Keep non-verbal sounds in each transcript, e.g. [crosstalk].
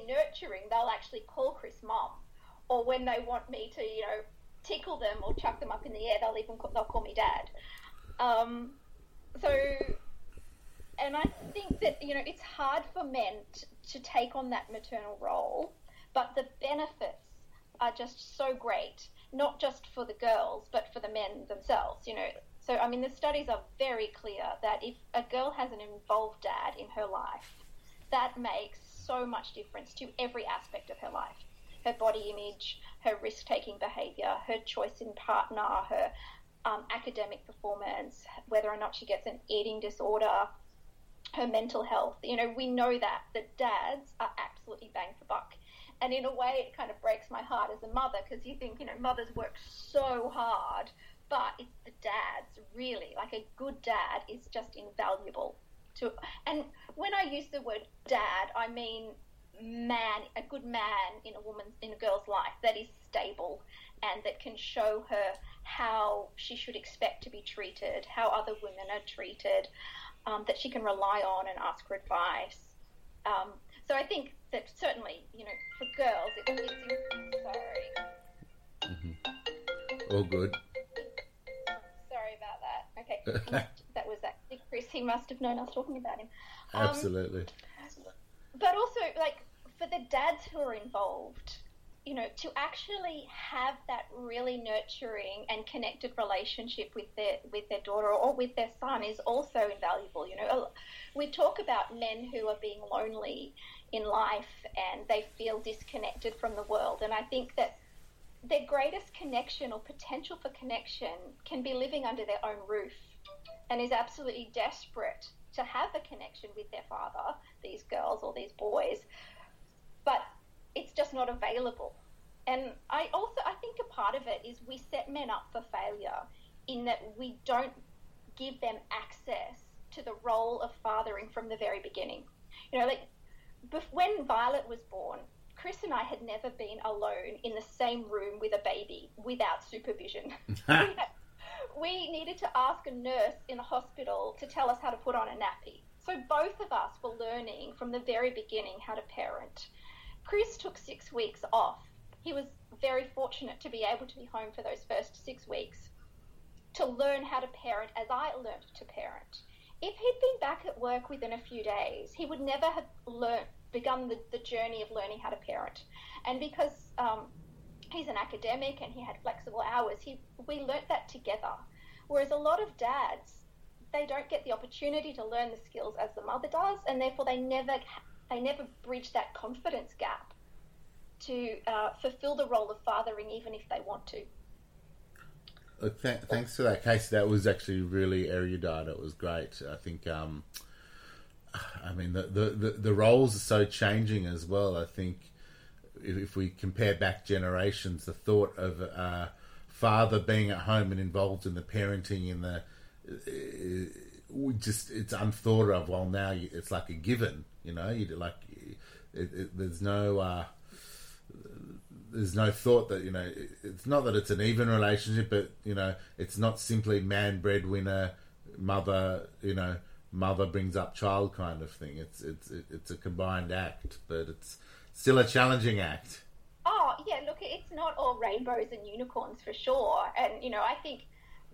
nurturing, they'll actually call Chris mom. Or when they want me to, you know, tickle them or chuck them up in the air, they'll even call, they'll call me dad. Um, so, and I think that you know it's hard for men to, to take on that maternal role, but the benefits are just so great, not just for the girls, but for the men themselves. You know, so I mean the studies are very clear that if a girl has an involved dad in her life, that makes so much difference to every aspect of her life her body image, her risk taking behavior, her choice in partner, her um, academic performance, whether or not she gets an eating disorder, her mental health. You know, we know that that dads are absolutely bang for buck. And in a way, it kind of breaks my heart as a mother because you think, you know, mothers work so hard, but it's the dads really. Like a good dad is just invaluable to. And when I use the word dad, I mean man, a good man in a woman's in a girl's life that is stable and that can show her how she should expect to be treated, how other women are treated, um, that she can rely on and ask for advice. Um, so I think that certainly, you know, for girls, it, it's sorry. Mm-hmm. All good. Sorry about that. Okay, [laughs] that was actually Chris, he must have known I was talking about him. Um, Absolutely. but also like for the dads who are involved you know to actually have that really nurturing and connected relationship with their with their daughter or with their son is also invaluable you know. We talk about men who are being lonely in life and they feel disconnected from the world and i think that their greatest connection or potential for connection can be living under their own roof and is absolutely desperate to have a connection with their father, these girls or these boys, but it's just not available. And I also I think a part of it is we set men up for failure in that we don't give them access to the role of fathering from the very beginning. You know, like when Violet was born, Chris and I had never been alone in the same room with a baby without supervision. [laughs] we needed to ask a nurse in a hospital to tell us how to put on a nappy. So both of us were learning from the very beginning how to parent. Chris took six weeks off. He was very fortunate to be able to be home for those first six weeks to learn how to parent as I learned to parent. If he'd been back at work within a few days, he would never have learned, begun the, the journey of learning how to parent. And because um, he's an academic and he had flexible hours. He we learnt that together. Whereas a lot of dads, they don't get the opportunity to learn the skills as the mother does, and therefore they never they never bridge that confidence gap to uh, fulfill the role of fathering, even if they want to. Look, th- thanks for that, Casey. That was actually really erudite. It was great. I think. Um, [sighs] I mean, the, the, the, the roles are so changing as well. I think if we compare back generations, the thought of a father being at home and involved in the parenting in the uh, we just it's unthought of. Well, now it's like a given, you know. You like it, it, there's no uh, there's no thought that you know. It's not that it's an even relationship, but you know, it's not simply man breadwinner, mother, you know, mother brings up child kind of thing. It's it's it's a combined act, but it's still a challenging act. Oh yeah, look, it's not all rainbows and unicorns for sure. And you know, I think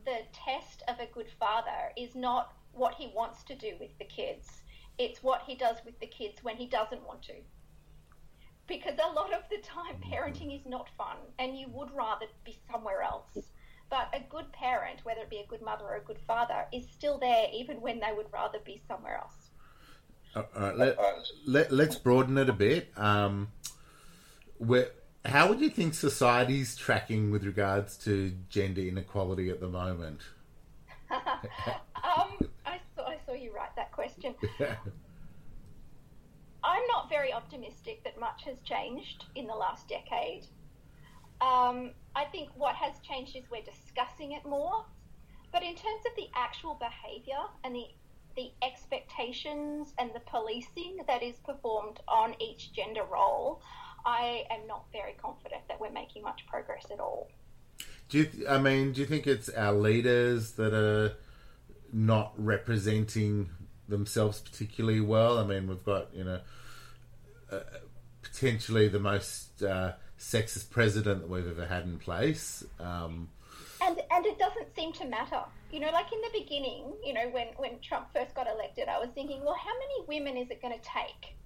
the test of a good father is not what he wants to do with the kids. It's what he does with the kids when he doesn't want to. Because a lot of the time, parenting is not fun, and you would rather be somewhere else. But a good parent, whether it be a good mother or a good father, is still there even when they would rather be somewhere else. All right, let, let, let's broaden it a bit. Um, where, how would you think society's tracking with regards to gender inequality at the moment? [laughs] um, I, saw, I saw you write that question. [laughs] I'm not very optimistic that much has changed in the last decade. Um, I think what has changed is we're discussing it more. But in terms of the actual behaviour and the the expectations and the policing that is performed on each gender role, I am not very confident that we're making much progress at all. Do you, I mean, do you think it's our leaders that are not representing themselves particularly well? I mean, we've got, you know, uh, potentially the most uh, sexist president that we've ever had in place. Um, and and it doesn't seem to matter. You know, like in the beginning, you know, when when Trump first got elected, I was thinking, well, how many women is it going to take?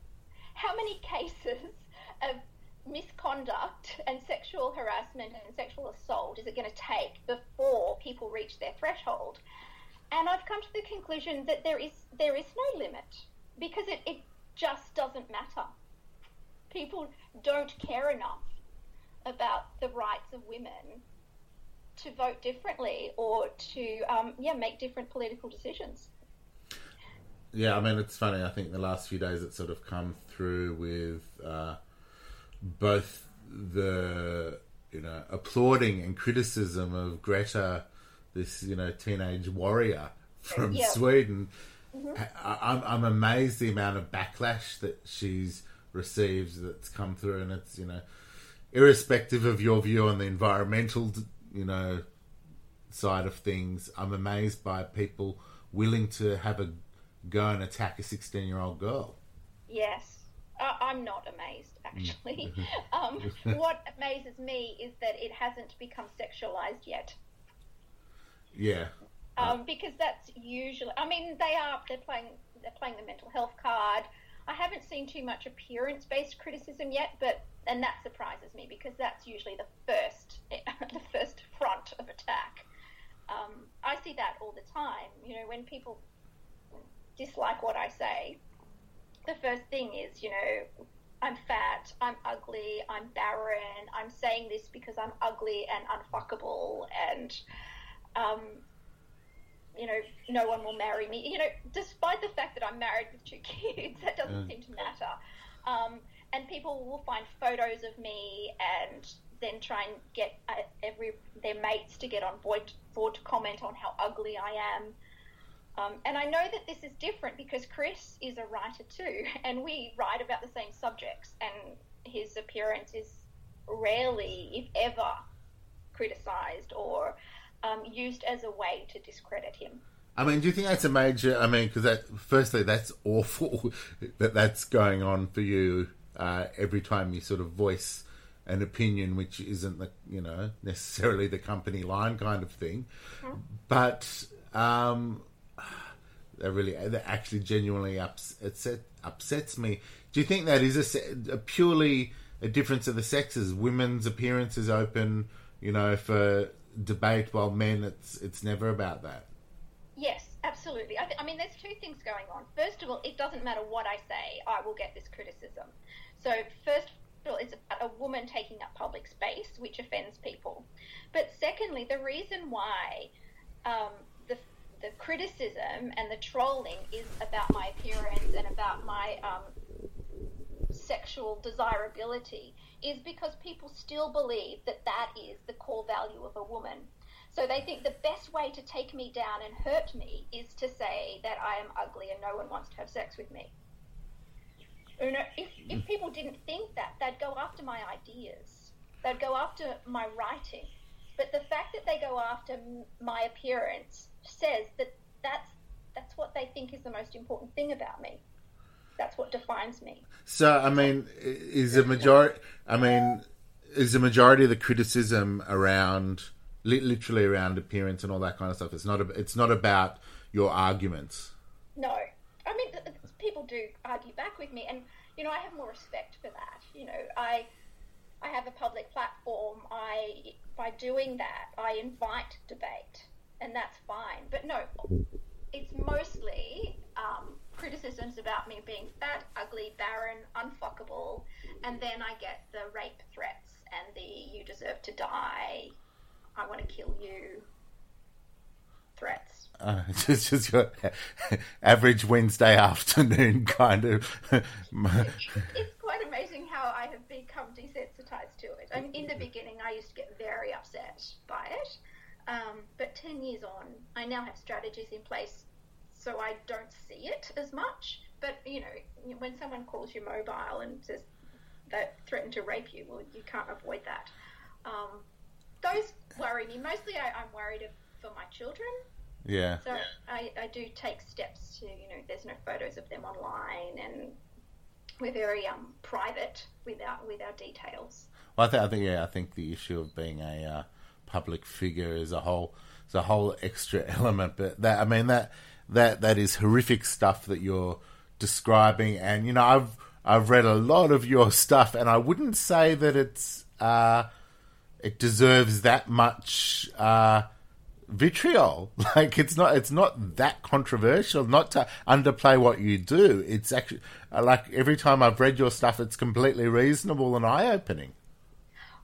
How many [laughs] cases of misconduct and sexual harassment and sexual assault is it going to take before people reach their threshold? And I've come to the conclusion that there is there is no limit because it, it just doesn't matter. People don't care enough about the rights of women to vote differently or to um, yeah make different political decisions. Yeah, I mean it's funny. I think the last few days it's sort of come through with uh, both the you know applauding and criticism of Greta, this you know teenage warrior from yeah. Sweden. Mm-hmm. I, I'm I'm amazed the amount of backlash that she's received that's come through, and it's you know irrespective of your view on the environmental you know, side of things, I'm amazed by people willing to have a go and attack a 16 year old girl. Yes. Uh, I'm not amazed, actually. [laughs] um, [laughs] what amazes me is that it hasn't become sexualized yet. Yeah. Um, because that's usually, I mean, they are, they're playing, they're playing the mental health card. I haven't seen too much appearance based criticism yet, but and that surprises me because that's usually the first [laughs] the first front of attack. Um, I see that all the time. You know, when people dislike what I say, the first thing is, you know, I'm fat, I'm ugly, I'm barren, I'm saying this because I'm ugly and unfuckable, and um, you know, no one will marry me. You know, despite the fact that I'm married with two [laughs] kids, that doesn't mm. seem to matter. Um, and people will find photos of me and then try and get uh, every their mates to get on board, board to comment on how ugly I am. Um, and I know that this is different because Chris is a writer too, [laughs] and we write about the same subjects, and his appearance is rarely, if ever, criticized or um, used as a way to discredit him. I mean, do you think that's a major? I mean, because that firstly, that's [laughs] awful that that's going on for you uh, every time you sort of voice an opinion which isn't the you know necessarily the company line kind of thing, mm-hmm. but um, that really that actually genuinely ups, upset, upsets me. Do you think that is a, a purely a difference of the sexes? Women's appearance is open, you know, for debate, while men it's it's never about that. Yes, absolutely. I, th- I, mean, there's two things going on. First of all, it doesn't matter what I say, I will get this criticism. So, first of all, it's about a woman taking up public space, which offends people. But secondly, the reason why um, the, the criticism and the trolling is about my appearance and about my um, sexual desirability is because people still believe that that is the core value of a woman. So they think the best way to take me down and hurt me is to say that I am ugly and no one wants to have sex with me. You know, if, if mm. people didn't think that, they'd go after my ideas. They'd go after my writing. But the fact that they go after my appearance says that that's that's what they think is the most important thing about me. That's what defines me. So, I mean, is the majority? I mean, is the majority of the criticism around literally around appearance and all that kind of stuff? It's not. It's not about your arguments. No, I mean, people do argue back with me, and you know, I have more respect for that. You know, I I have a public platform. I by doing that, I invite debate, and that's fine. But no, it's mostly um, criticisms about me being fat, ugly, barren, unfuckable, and then I get the rape threats and the "you deserve to die," "I want to kill you" threats. Uh, [laughs] just, just your [laughs] average Wednesday afternoon kind of. it's quite amazing how I have become desensitized to it. I mean, in the beginning, I used to get very upset by it, um, but ten years on, I now have strategies in place so I don't see it as much. But you know, when someone calls you mobile and says they threaten to rape you, well, you can't avoid that. Um, those worry me. Mostly, I, I'm worried for my children yeah. So I, I do take steps to, you know, there's no photos of them online and we're very um, private with our with our details. Well, I think, I think, yeah, I think the issue of being a uh, public figure is a whole, is a whole extra [laughs] element. But that, I mean, that that that is horrific stuff that you're describing, and you know, I've I've read a lot of your stuff, and I wouldn't say that it's uh, it deserves that much. Uh, vitriol. [laughs] Like it's not it's not that controversial. Not to underplay what you do. It's actually like every time I've read your stuff, it's completely reasonable and eye opening.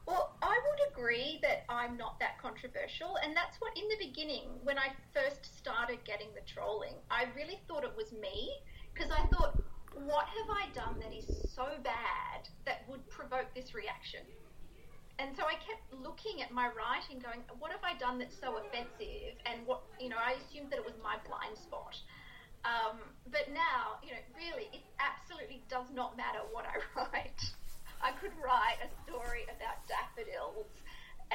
Well, I would agree that I'm not that controversial, and that's what in the beginning when I first started getting the trolling, I really thought it was me because I thought, what have I done that is so bad that would provoke this reaction? and so I kept looking at my writing, going, "What have I done that's so offensive?" And what you know, I assumed that it was my blind spot. Um, but now, you know, really, it absolutely does not matter what I [laughs] write. I could write a story about daffodils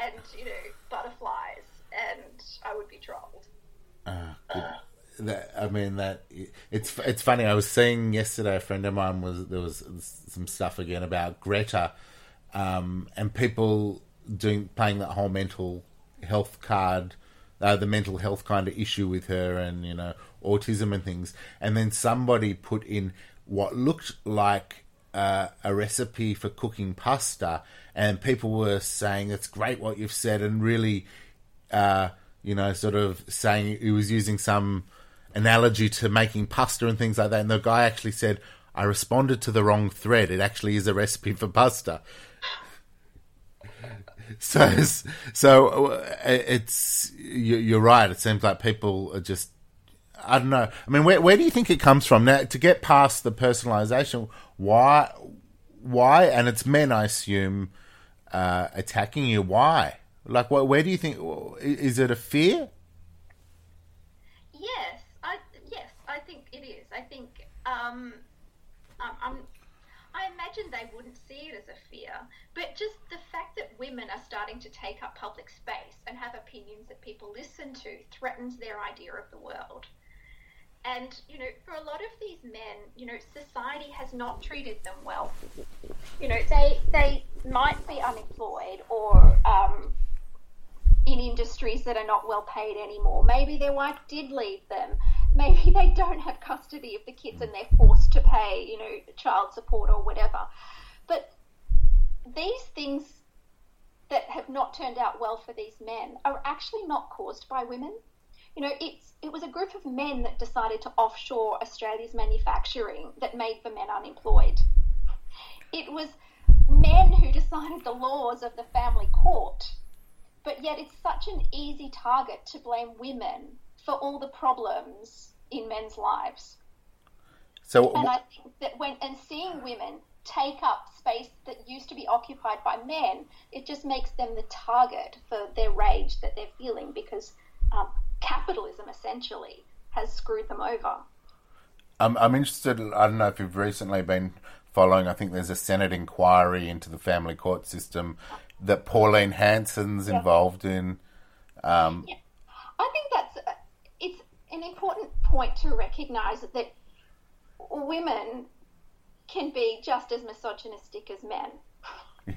and you know butterflies, and I would be trolled. Uh, that, I mean that it's it's funny. I was seeing yesterday. A friend of mine was there was some stuff again about Greta um, and people doing playing that whole mental health card, uh, the mental health kind of issue with her, and you know autism and things. And then somebody put in what looked like uh, a recipe for cooking pasta, and people were saying it's great what you've said, and really, uh, you know, sort of saying he was using some analogy to making pasta and things like that. And the guy actually said, I responded to the wrong thread. It actually is a recipe for pasta [laughs] so so uh, it's you're right. It seems like people are just I don't know. I mean, where where do you think it comes from now to get past the personalization? Why why? And it's men, I assume, uh, attacking you. Why? Like, what? Where do you think? Is it a fear? Yes, I yes, I think it is. I think um, I'm I imagine they wouldn't see it as a fear, but just the fact that women are starting to take up public space and have opinions that people listen to threatens their idea of the world. And, you know, for a lot of these men, you know, society has not treated them well. You know, they, they might be unemployed or um, in industries that are not well paid anymore. Maybe their wife did leave them maybe they don't have custody of the kids and they're forced to pay, you know, child support or whatever. But these things that have not turned out well for these men are actually not caused by women. You know, it's it was a group of men that decided to offshore Australia's manufacturing that made the men unemployed. It was men who decided the laws of the family court. But yet it's such an easy target to blame women for all the problems in men's lives. So, and I think that when and seeing women take up space that used to be occupied by men, it just makes them the target for their rage that they're feeling because um, capitalism essentially has screwed them over. I'm, I'm interested. I don't know if you've recently been following. I think there's a Senate inquiry into the family court system that Pauline Hanson's yeah. involved in. Um, yeah. I think that's it's an important point to recognise that women can be just as misogynistic as men.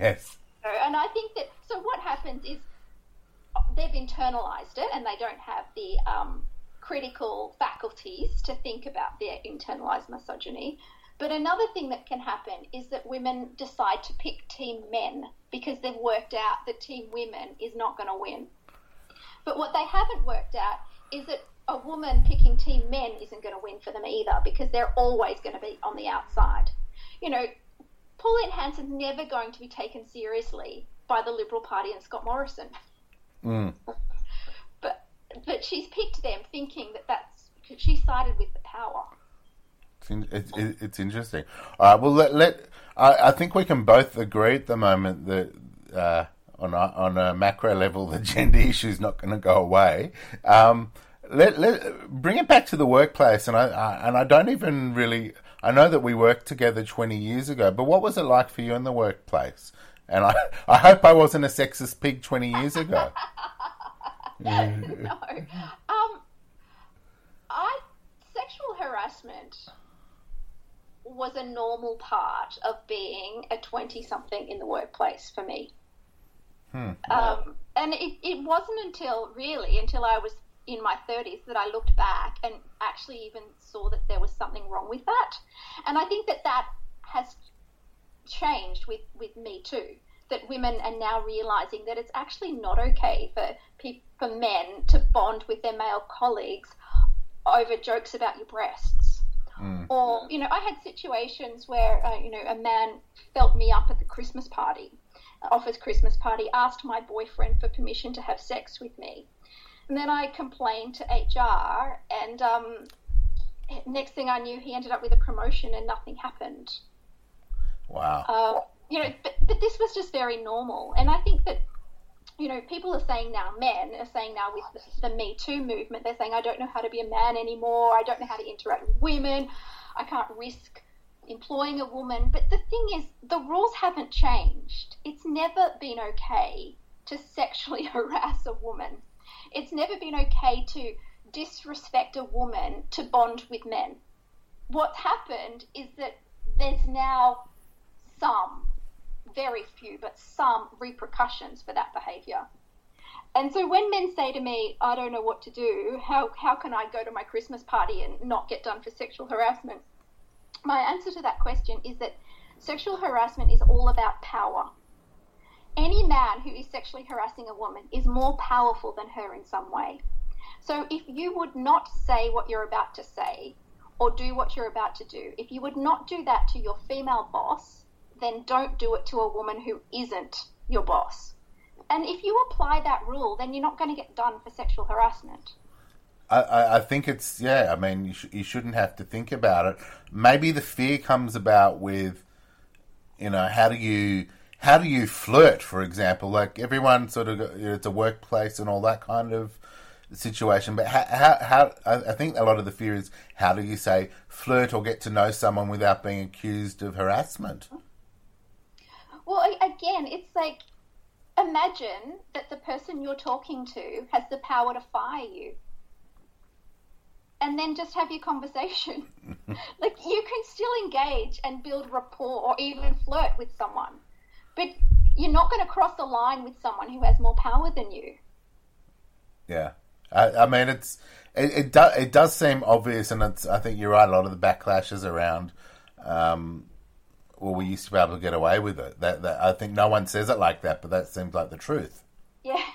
Yes. So, and I think that so what happens is they've internalized it and they don't have the um, critical faculties to think about their internalized misogyny. But another thing that can happen is that women decide to pick team men because they've worked out that team women is not going to win. But what they haven't worked out is that a woman picking team men isn't going to win for them either because they're always going to be on the outside. You know, Pauline Hanson's never going to be taken seriously by the Liberal Party and Scott Morrison. Mm. But but she's picked them thinking that that's because she sided with the power. It's, in, it's, it's interesting. All right, well, let, let I, I, think we can both agree at the moment that uh, on a, on a macro level, the [laughs] gender issue is not going to go away. Um, let, let bring it back to the workplace, and I, I, and I don't even really. I know that we worked together twenty years ago, but what was it like for you in the workplace? And I, I hope I wasn't a sexist pig twenty years ago. [laughs] no, um, I sexual harassment was a normal part of being a 20 something in the workplace for me. Hmm. Um, and it, it wasn't until really until I was in my 30s that I looked back and actually even saw that there was something wrong with that. And I think that that has changed with, with me too. That women are now realizing that it's actually not okay for pe- for men to bond with their male colleagues over jokes about your breasts. Mm. Or, you know, I had situations where, uh, you know, a man felt me up at the Christmas party, office Christmas party, asked my boyfriend for permission to have sex with me. And then I complained to HR, and um, next thing I knew, he ended up with a promotion and nothing happened. Wow. Uh, you know, but, but this was just very normal. And I think that you know, people are saying now, men are saying now with the, the, Me Too movement, they're saying, I don't know how to be a man anymore. I don't know how to interact with women. I can't risk employing a woman. But the thing is, the rules haven't changed. It's never been okay to sexually [laughs] harass a woman. It's never been okay to disrespect a woman to bond with men. What's happened is that there's now some very few, but some repercussions for that behaviour. And so when men say to me, I don't know what to do, how, how can I go to my Christmas party and not get done for sexual harassment? My answer to that question is that sexual harassment is all about power. Any man who is sexually harassing a woman is more powerful than her in some way. So if you would not say what you're about to say or do what you're about to do, if you would not do that to your female boss, then don't do it to a woman who isn't your boss. And if you apply that rule, then you're not going to get done for sexual harassment. I, I think it's yeah. I mean, you, sh- you shouldn't have to think about it. Maybe the fear comes about with, you know, how do you how do you flirt, for example? Like everyone sort of you know, it's a workplace and all that kind of situation. But how, how, how I think a lot of the fear is how do you say flirt or get to know someone without being accused of harassment? Well, again, it's like imagine that the person you're talking to has the power to fire you. And then just have your conversation. [laughs] like you can still engage and build rapport or even flirt with someone. But you're not going to cross the line with someone who has more power than you. Yeah. I, I mean, it's it it, do, it does seem obvious, and it's I think you're right. A lot of the backlashes around um, well, we used to be able to get away with it. That, that I think no one says it like that, but that seems like the truth. Yes.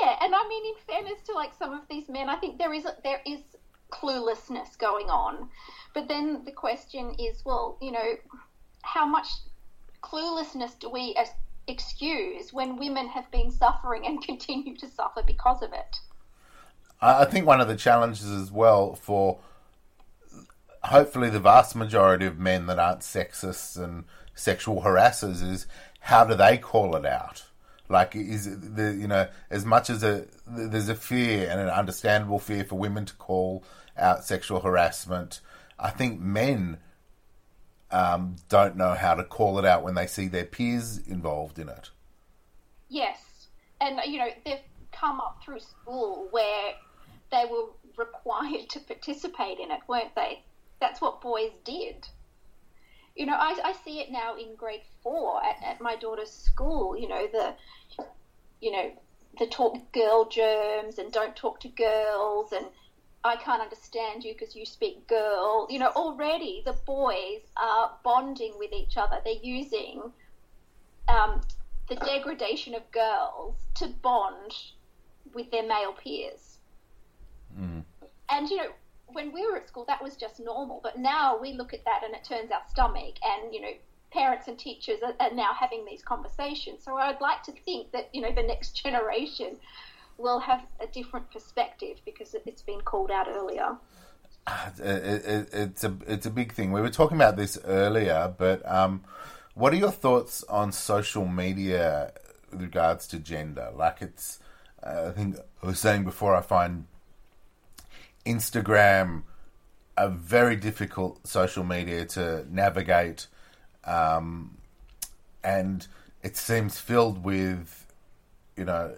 Yeah, and I mean, in fairness to like some of these men, I think there is there is cluelessness going on. But then the question is, well, you know, how much cluelessness do we excuse when women have been suffering and [laughs] continue to suffer because of it? I think one of the challenges as well for hopefully the vast majority of men that aren't sexists and sexual harassers is how do they call it out? Like, is the you know as much as a there's a fear and an understandable fear for women to call out sexual harassment. I think men um, don't know how to call it out when they see their peers involved in it. Yes, and you know they've come up through school where they were required to participate in it, weren't they? That's what boys did. You know, I, I see it now in grade four at, at my daughter's school. You know, the, you know, the talk girl germs and don't talk to girls and I can't understand you because you speak girl. You know, already the boys are bonding with each other. They're using um, the degradation of girls to bond with their male peers. Mm. And, you know, when we were at school, that was just normal. But now we look at that and it turns our stomach. And, you know, parents and teachers are, are now having these conversations. So I'd like to think that, you know, the next [laughs] generation will have a different perspective because it's been called out earlier. It, it, it's a it's a big thing. We were talking about this earlier, but um, what are your thoughts on social media with regards to gender? Like it's, uh, I think I was saying before, I find Instagram a very difficult social media to navigate, um, and it seems filled with, you know,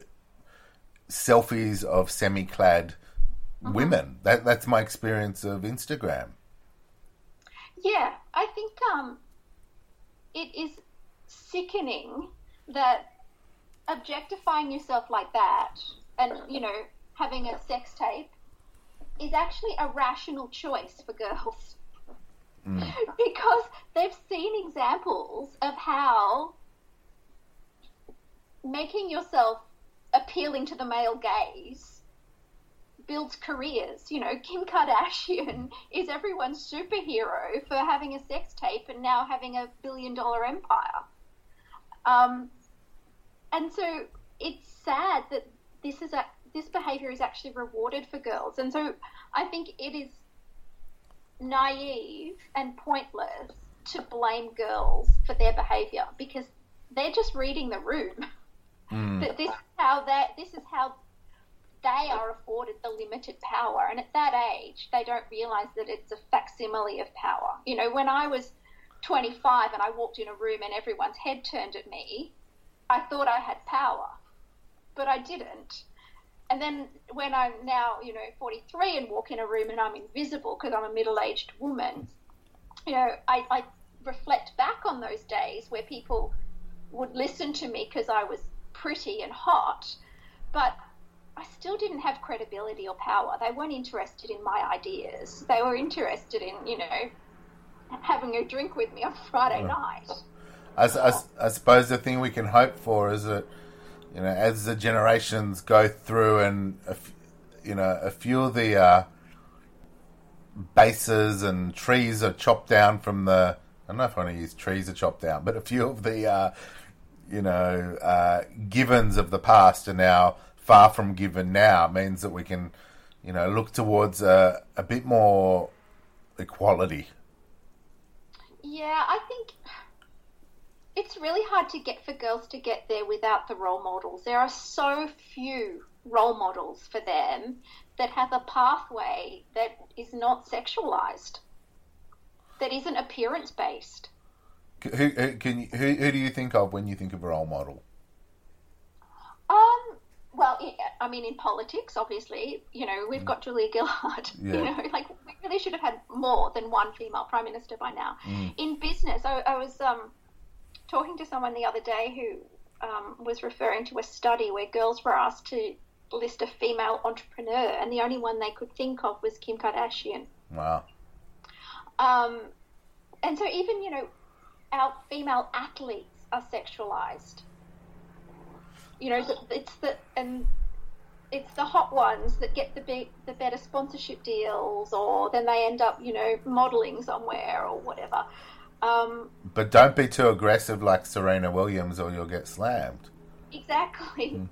selfies of semi-clad uh-huh. women. That that's my experience of Instagram. Yeah, I think um, it is sickening that objectifying yourself like that and, you know, having a sex tape is actually a rational choice for girls. Mm. [laughs] because they've seen examples of how making yourself appealing to the male gaze builds careers. You know, Kim Kardashian [laughs] is everyone's superhero for having a sex tape and now having a billion dollar empire. Um, and so it's sad that this is a this behavior is actually rewarded for girls. And so I think it is naive and pointless to blame girls for their behavior because they're just reading the room. Mm. That this is how that this is how they are afforded the limited power, and at that age, they don't realize that it's a facsimile of power. You know, when I was 25 and I walked in a room and everyone's head turned at me, I thought I had power, but I didn't. And then when I'm now, you know, 43 and walk in a room and I'm invisible because I'm a middle aged woman, you know, I, I reflect back on those days where people would listen to me because I was pretty and hot, but I still didn't have credibility or power. They weren't interested in my ideas. They were interested in, you know, having a drink with me on Friday night. I, I, I suppose the thing we can hope for is that, you know, as the generations go through and, you know, a few of the uh, bases and trees are chopped down from the, I don't know if I want to use trees are chopped down, but a few of the, uh, you know, uh, givens of the past are now far from given now means that we can, you know, look towards a, a bit more equality. Yeah, I think it's really hard to get for girls to get there without the role models. There are so few role models for them that have a pathway that is not sexualized, that isn't appearance based. Who, who can you, who, who do you think of when you think of a role model? Um, well, I mean, in politics, obviously, you know, we've got Julia Gillard. [laughs] Yeah. You know, like we really should have had more than one female prime minister by now. Mm. In business, I, I was um, talking to someone the other day who um, was referring to a study where girls were asked to list a female entrepreneur, and the only one they could think of was Kim Kardashian. Wow. Um, and so, even you know, our female athletes are sexualized. You know, it's the and it's the hot ones that get the big, the better sponsorship deals, or then they end up, you know, modeling somewhere or whatever. Um, But don't be too aggressive like Serena Williams, or you'll get slammed. exactly.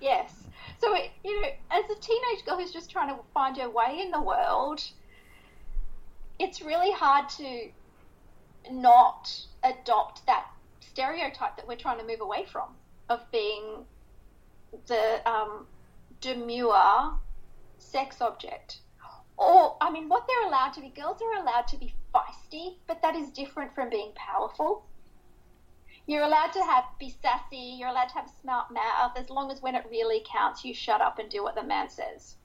Yes. So, it, you know, as a teenage girl who's just trying to find her way in the world, it's really hard to not adopt that stereotype that we're trying to move away from of being the um, demure sex object. Or, I mean, what they're allowed to be, girls are allowed to be feisty, but that is different from being powerful. You're allowed to have be sassy, you're allowed to have a smart mouth, as long as when it really counts, you shut up and do what the man says.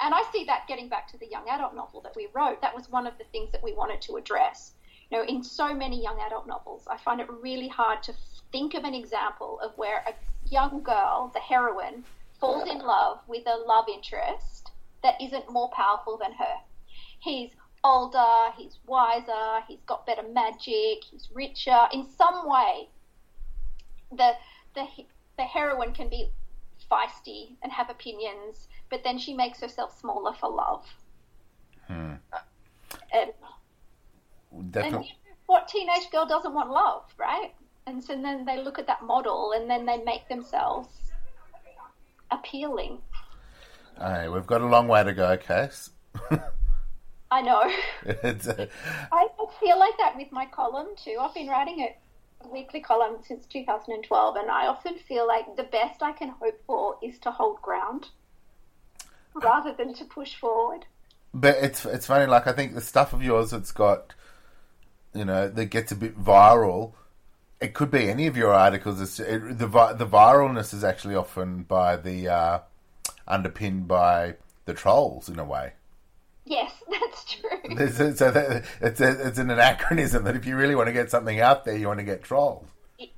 And I see that getting back to the young adult novel that we wrote, that was one of the things that we wanted to address. You know, in so many young adult novels, I find it really hard to think of an example of where a young girl, the heroine, falls in love with a love interest that isn't more powerful than her. He's older, he's wiser, he's got better magic, he's richer. In some way, the the the heroine can be feisty and have opinions, but then she makes herself smaller for love. Hmm. And, and what teenage girl doesn't want love, right? And so then they look at that model and then they make themselves appealing. Hey, we've got a long way to go, Case. I know. [laughs] it's, uh, I feel like that with my column too. I've been writing a weekly column since 2012, and I often feel like the best I can hope for is to hold ground rather than to push forward. but it's it's funny. Like I think the stuff of yours that's got, you know, that gets a bit viral. It could be any of your articles. It's, it, the vi- the viralness is actually often by the uh, underpinned by the trolls in a way. Yes, [laughs] that's true. So that, it's, a, it's an anachronism that if you really want to get something out there, you want to get trolled.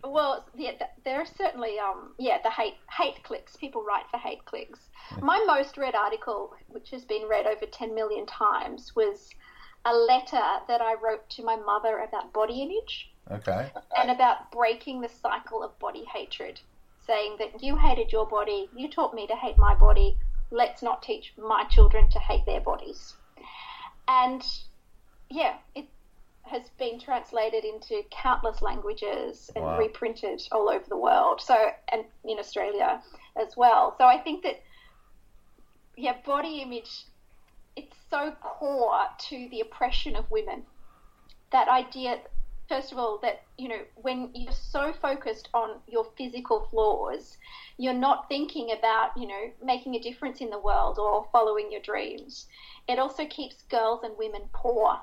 Well, yeah, there are certainly, um, yeah, the hate hate clicks. People write for hate clicks. My most read article, which has been read over 10 million times, was a letter that I wrote to my mother about body image. Okay. And about breaking the cycle of body hatred, saying that you hated your body, you taught me to hate my body, let's not teach my children to hate their bodies. And yeah, it has been translated into countless languages and wow. reprinted all over the world. So, and in Australia as well. So I think that, yeah, body image, it's so core to the oppression of women. That idea, first of all, that, you know, when you're so focused on your physical flaws, you're not thinking about, you know, making a difference in the world or following your dreams. It also keeps girls and women poor.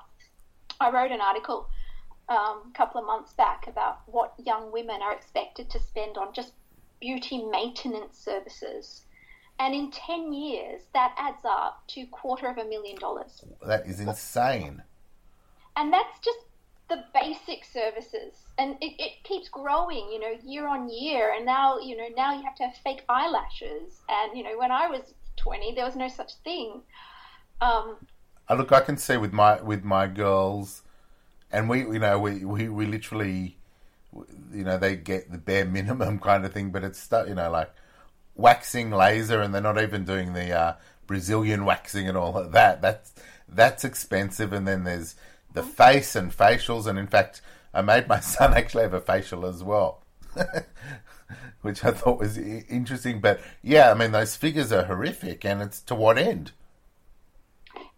I wrote an article um, a couple of months back about what young women are expected to spend on just beauty maintenance services. And in 10 years, that adds up to quarter of a million dollars. That is insane. And that's just the basic services. And it, it keeps growing you know year on year. And now you know now you have to have fake eyelashes. And you know when i was 20 there was no such thing. Um, I look i can see with my with my girls and we you know we we, we literally you know they get the bare minimum [laughs] kind of thing but it's you know like waxing laser and they're not even doing the uh, brazilian waxing and all of that. That's that's expensive. And then there's the face and facials, and in fact, I made my [laughs] son actually have a facial as well, [laughs] which I thought was interesting. But yeah, I mean, those figures are horrific, and it's to what end?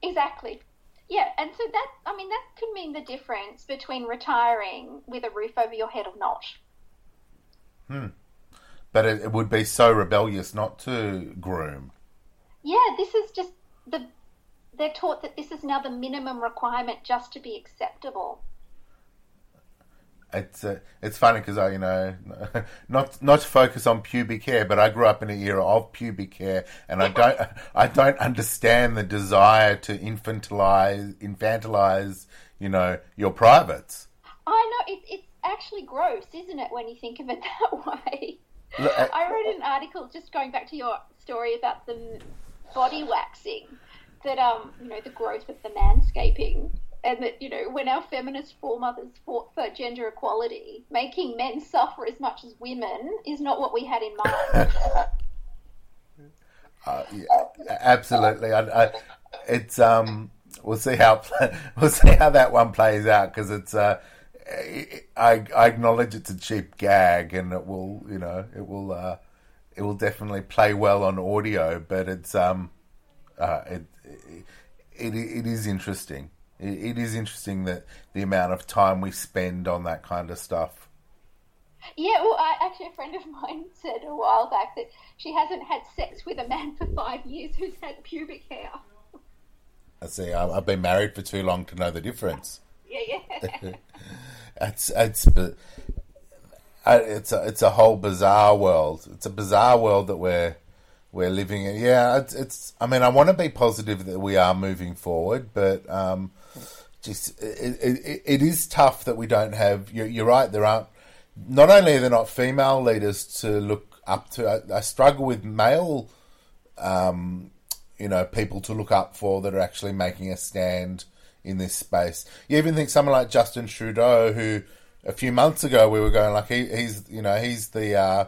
Exactly. Yeah, and so that, I mean, that could mean the difference between retiring with a roof over your head or not. Hmm. But it, it would be so rebellious not to groom. Yeah, this is just the they're taught that this is now the minimum requirement just to be acceptable. It's uh, it's funny because I you know [laughs] not not to focus on pubic hair, but I grew up in an era of pubic hair, and I don't [laughs] I don't understand the desire to infantilize infantilize you know your privates. I know it, it's actually gross, isn't it, when you think of it [laughs] that way? Look, I, I wrote an article just going back to your story about the body waxing that um, you know, the growth of the manscaping and that, you know, when our feminist foremothers fought for gender equality, making men suffer as much as women is not what we had in mind. [laughs] uh, yeah, absolutely. I, I, it's um, we'll see how [laughs] we'll see how that one plays out because it's uh, I, I acknowledge it's a cheap gag and it will you know it will uh, it will definitely play well on audio, but it's um, uh, it, it, it is interesting. It, it is interesting that the amount of time we spend on that kind of stuff. Yeah, well, I, actually, a friend of mine [laughs] said a while back that she hasn't had sex with a man for five years who's had pubic hair. I see. I've been married for too long to know the difference. [laughs] Yeah, yeah. [laughs] it's it's it's a, it's a whole bizarre world. It's a bizarre world that we're we're living in. Yeah, it's, it's, I mean, I want to be positive that we are moving forward, but um, just it, it, it is tough that we don't have. You're, you're, right. There aren't. Not only are there not female leaders to look up to. I, I struggle with male, um, you know, people to look up for that are actually making a stand in this space. You even think someone like Justin Trudeau, who a few months ago we were going like he, he's, you know, he's the. Uh,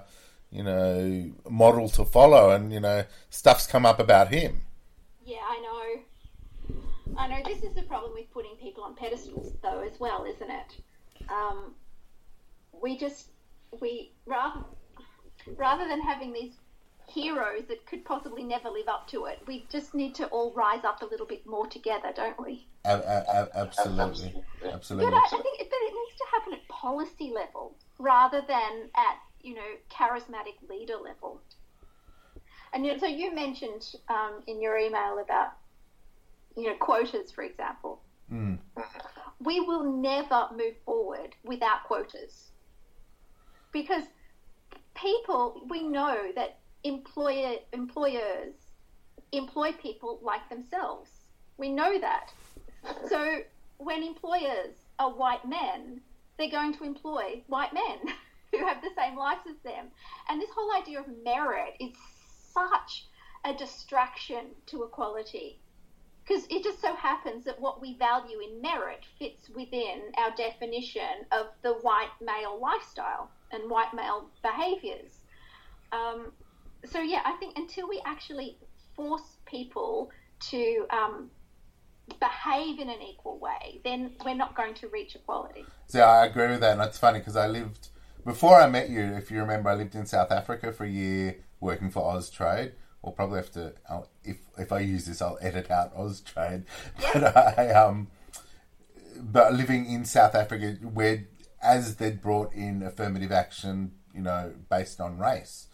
you know, model to follow, and you know, stuff's come up about him. Yeah, I know. I know this is the problem with putting people on pedestals, though, as well, isn't it? Um, we just we rather rather than having these heroes that could possibly never live up to it, we just need to all rise up a little bit more together, don't we? absolutely, absolutely. But I, I think, but it needs to happen at policy level rather than at you know, charismatic leader level. And so you mentioned um, in your email about, you know, quotas, for example. Mm. We will never move forward without quotas. Because people, we know that employer, employers employ people like themselves. We know that. So when employers are white men, they're going to employ white men [laughs] who have the same lives as them. And this whole idea of merit is such a distraction to equality because it just so happens that what we value in merit fits within our definition of the white male lifestyle and white male behaviors. Um, so, yeah, I think until we actually force people to um, behave in an equal way, then we're not going to reach equality. So I agree with that, and it's funny because I lived before I met you. If you remember, I lived in South Africa for a year working for Austrade. We'll probably have to. I'll, if if I use this, I'll edit out Austrade. [laughs] But I um, but living in South Africa, where as they'd brought in affirmative action, you know, based on race,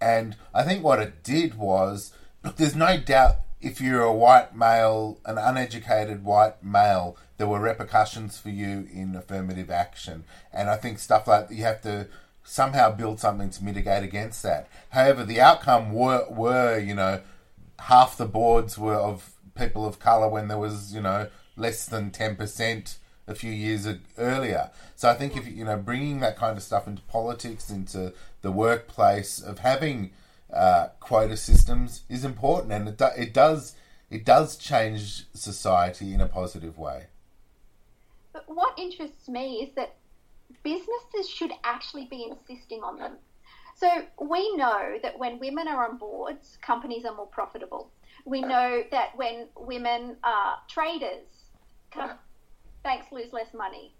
and I think what it did was look. There's no doubt if you're a white male, an uneducated white male, there were repercussions for you in affirmative action. And I think stuff like you have to somehow build something to mitigate against that. However, the outcome were, were you know, half the boards were of people of colour when there was, you know, less than 10% a few years earlier. So I think if, you know, bringing that kind of stuff into politics, into the workplace, of having uh, quota systems is important, and it, do, it does it does change society in a positive way. But what interests me is that businesses should actually be insisting on them. So we know that when women are on boards, companies are more profitable. We know that when women are traders, banks lose less money.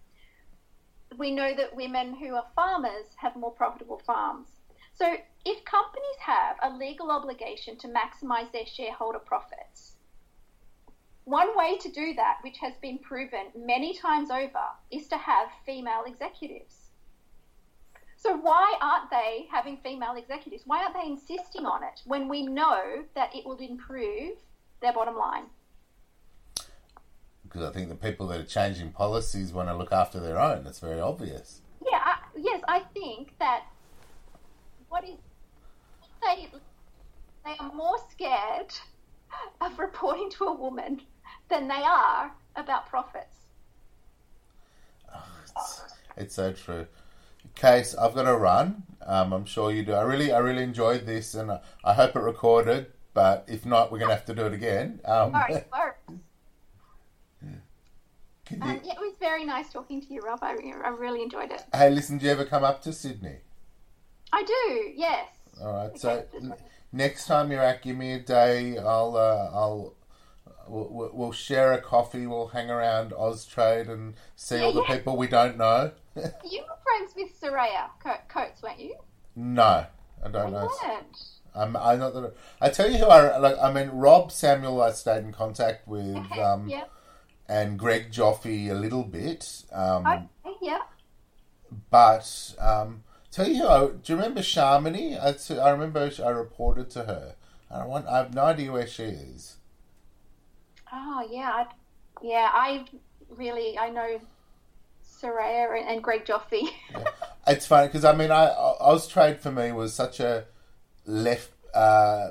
We know that women who are farmers have more profitable farms. So if companies have a legal obligation to maximize their shareholder profits, one way to do that, which has been proven many times over, is to have female executives. So, why aren't they having female executives? Why aren't they insisting on it when we know that it will improve their bottom line? Because I think the people that are changing policies want to look after their own. That's very obvious. Yeah, I, yes, I think that what is they they are more scared of reporting to a woman than they are about profits. Oh, it's, it's, so true. Case, I've got to run. Um, I'm sure you do. I really, I really enjoyed this, and I, I hope it recorded. But if not, we're going to have to do it again. Um, sorry, sorry. [laughs] Um, yeah, it was very nice talking to you, Rob. I, I really enjoyed it. Hey, listen, do you ever come up to Sydney? I do, yes. All right. So n- next time you're out, give me a day. I'll uh, I'll we'll, we'll, share a coffee. We'll hang around Austrade and see yeah, all the yeah. people we don't know. [laughs] you were friends with Soraya Coates, weren't you? No, I don't I know. I'm, I'm not that. I tell you who I like. I mean, Rob Samuel. I stayed in contact with. Okay, um, yeah. And Greg Joffe a little bit. Um, okay, yeah. But um, Tell you, I, do you remember Sharmini? I, I remember I reported to her. I want. I have no idea where she is. Oh yeah, I, yeah. I really I know Soraya and, and Greg Joffe. yeah. It's funny because I mean, I Austrade for me was such a left. Uh,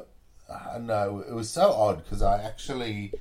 I know. It was so odd because I actually